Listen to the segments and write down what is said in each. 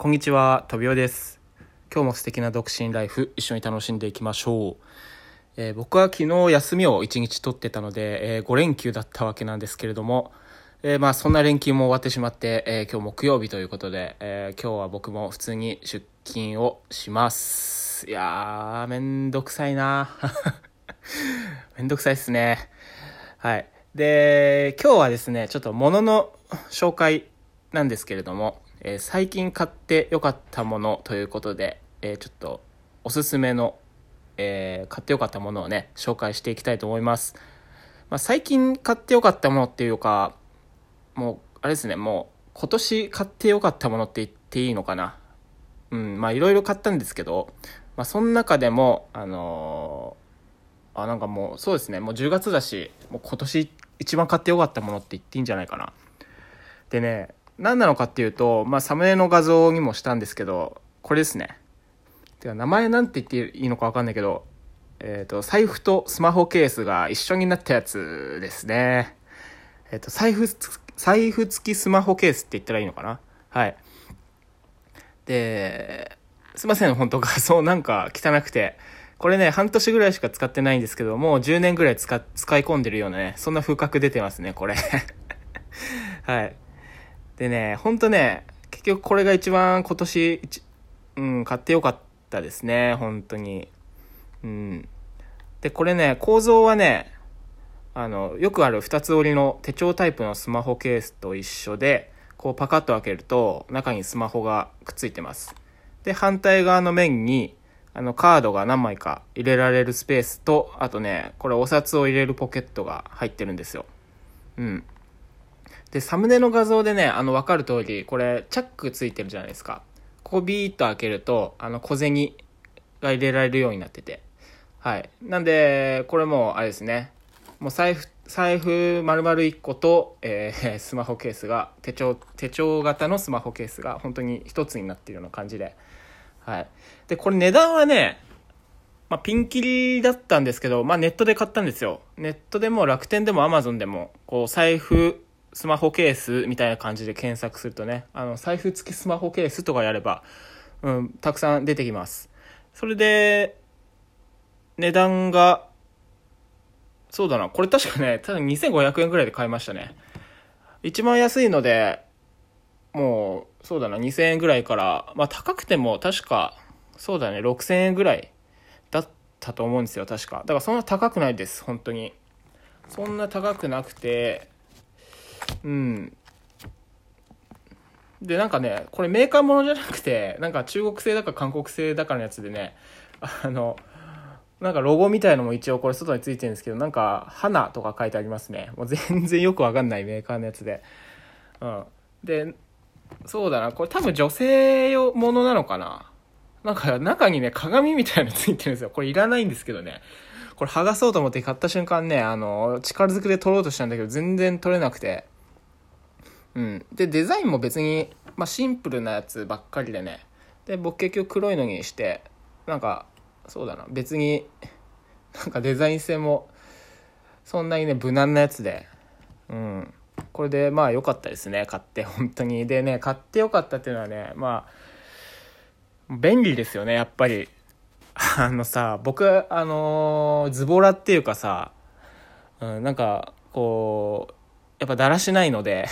こんにちは、とびおです。今日も素敵な独身ライフ、一緒に楽しんでいきましょう。えー僕は昨日休みを1日取ってたので、え5連休だったわけなんですけれども、えーまあそんな連休も終わってしまって、え今日木曜日ということで、え今日は僕も普通に出勤をします。いやー、めんどくさいな めんどくさいっすね。はい。で、今日はですね、ちょっと物の紹介なんですけれども、えー最近買ってよかったものということで、えーちょっとおすすめの、えー買ってよかったものをね、紹介していきたいと思います。まあ、最近買ってよかったものっていうか、もう、あれですね、もう、今年買ってよかったものって言っていいのかな。うん、まあ、いろいろ買ったんですけど、まあ、その中でも、あのーあ、なんかもう、そうですね、もう10月だし、もう今年一番買ってよかったものって言っていいんじゃないかな。でね、何なのかっていうと、まあ、サムネの画像にもしたんですけど、これですね。てか、名前なんて言っていいのかわかんないけど、えっ、と、財布とスマホケースが一緒になったやつですね。えっ、と、財布、財布付きスマホケースって言ったらいいのかな？はい。で、すいません、本当画像なんか汚くて。これね、半年ぐらいしか使ってないんですけど、もう10年ぐらい使、使い込んでるようなね、そんな風格出てますね、これ。はい。でね、ほんとね、結局これが一番今年、うん、買ってよかったですね、本当に。うん。で、これね、構造はね、あの、よくある二つ折りの手帳タイプのスマホケースと一緒で、こうパカッと開けると中にスマホがくっついてます。で、反対側の面に、あの、カードが何枚か入れられるスペースと、あとね、これお札を入れるポケットが入ってるんですよ。うん。で、サムネの画像でね、あの、わかる通り、これ、チャックついてるじゃないですか。ここビーッと開けると、あの、小銭が入れられるようになってて。はい。なんで、これも、あれですね。もう財布、財布丸々1個と、えー スマホケースが、手帳、手帳型のスマホケースが本当に一つになっているような感じで。はい。で、これ値段はね、まあ、ピンキリだったんですけど、まあ、ネットで買ったんですよ。ネットでも楽天でもアマゾンでも、こう、財布、スマホケースみたいな感じで検索するとね、あの、財布付きスマホケースとかやれば、うん、たくさん出てきます。それで、値段が、そうだな、これ確かね、多分2500円ぐらいで買いましたね。一番安いので、もう、そうだな、2000円ぐらいから、まあ高くても確か、そうだね、6000円ぐらいだったと思うんですよ、確か。だからそんな高くないです、本当に。そんな高くなくて、うん。で、なんかね、これメーカーものじゃなくて、なんか中国製だか韓国製だかのやつでね、あの、なんかロゴみたいのも一応これ外についてるんですけど、なんか花とか書いてありますね。もう全然よくわかんないメーカーのやつで。うん。で、そうだな、これ多分女性用ものなのかななんか中にね、鏡みたいなのついてるんですよ。これいらないんですけどね。これ剥がそうと思って買った瞬間ね、あの、力ずくで取ろうとしたんだけど、全然取れなくて。うん。で、デザインも別に、まあ、シンプルなやつばっかりでね。で、僕結局黒いのにして、なんか、そうだな、別に、なんかデザイン性も、そんなにね、無難なやつで。うん。これで、まあ良かったですね、買って、本当に。でね、買って良かったっていうのはね、まあ、便利ですよね、やっぱり。あのさ、僕、あのーズボラっていうかさ、うん、なんか、こう、やっぱだらしないので、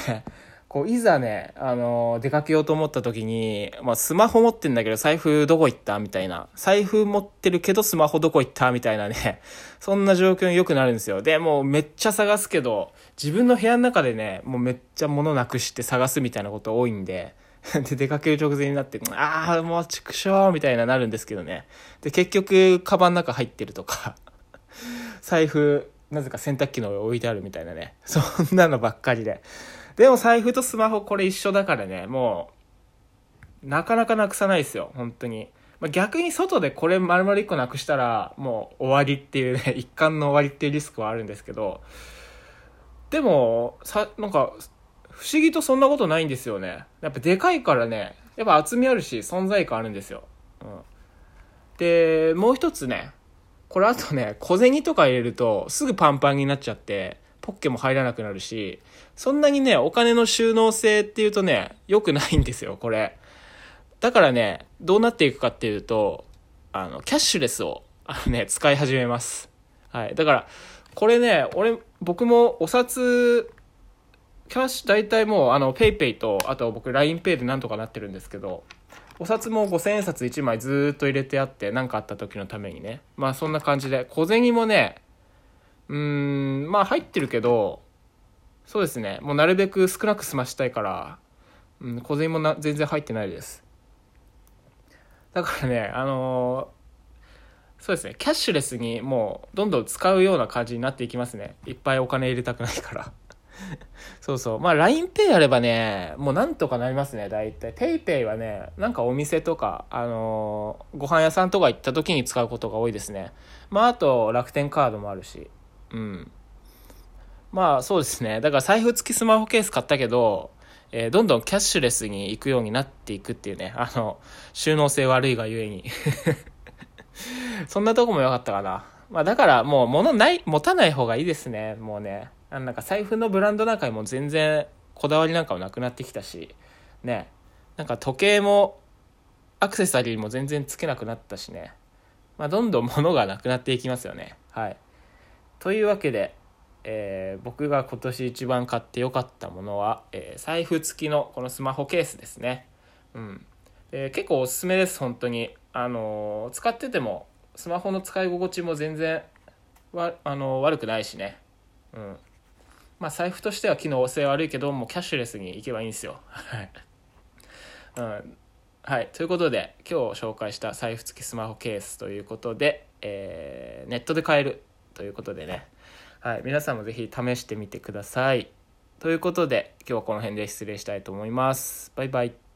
こう、いざね、あのー出かけようと思った時に、まあ、スマホ持ってんだけど、財布どこ行ったみたいな。財布持ってるけど、スマホどこ行ったみたいなね。そんな状況によくなるんですよ。で、もうめっちゃ探すけど、自分の部屋の中でね、もうめっちゃ物なくして探すみたいなこと多いんで、で、出かける直前になって、ああ、もう畜生みたいななるんですけどね。で、結局、カバンの中入ってるとか、財布、なぜか洗濯機の上置いてあるみたいなね。そんなのばっかりで。でも財布とスマホこれ一緒だからね、もう、なかなかなくさないですよ、本当に。まあ、逆に外でこれ丸々一個なくしたら、もう終わりっていうね、一貫の終わりっていうリスクはあるんですけど、でも、さ、なんか、不思議とそんなことないんですよね。やっぱでかいからね、やっぱ厚みあるし、存在感あるんですよ。うん。で、もう一つね、これあとね、小銭とか入れるとすぐパンパンになっちゃって、ポッケも入らなくなるし、そんなにね、お金の収納性っていうとね、良くないんですよ、これ。だからね、どうなっていくかっていうと、あの、キャッシュレスを、あのね、使い始めます。はい。だから、これね、俺、僕もお札、キャッシュ、大体もう、あの、ペイペイと、あと僕、LINEPay でなんとかなってるんですけど、お札も5000円札1枚ずっと入れてあって、何かあった時のためにね。まあ、そんな感じで、小銭もね、うーん、まあ、入ってるけど、そうですね、もうなるべく少なく済ましたいから、うん、小銭もな全然入ってないです。だからね、あのーそうですね、キャッシュレスにもうどんどん使うような感じになっていきますね。いっぱいお金入れたくないから。そうそう。まあ LINEPay あればね、もうなんとかなりますね、大体。PayPay はね、なんかお店とか、あのーご飯屋さんとか行った時に使うことが多いですね。まああと楽天カードもあるし。うん。まあそうですね。だから財布付きスマホケース買ったけど、えーどんどんキャッシュレスに行くようになっていくっていうね、あの、収納性悪いがゆえに。そんなとこも良かったかな。まあだからもう物ない、持たない方がいいですね。もうね。あなんか財布のブランドなんかにも全然こだわりなんかもなくなってきたし、ね。なんか時計もアクセサリーも全然つけなくなったしね。まあどんどん物がなくなっていきますよね。はい。というわけで、えー僕が今年一番買ってよかったものは、えー財布付きのこのスマホケースですね。うん。で結構おすすめです、本当に。あの使ってても、スマホの使い心地も全然わ、あの悪くないしね。うん。まあ財布としては機能性悪いけど、もうキャッシュレスに行けばいいんですよ。はい。うん。はい。ということで、今日紹介した財布付きスマホケースということで、えーネットで買えるということでね。はい。皆さんもぜひ試してみてください。ということで、今日はこの辺で失礼したいと思います。バイバイ。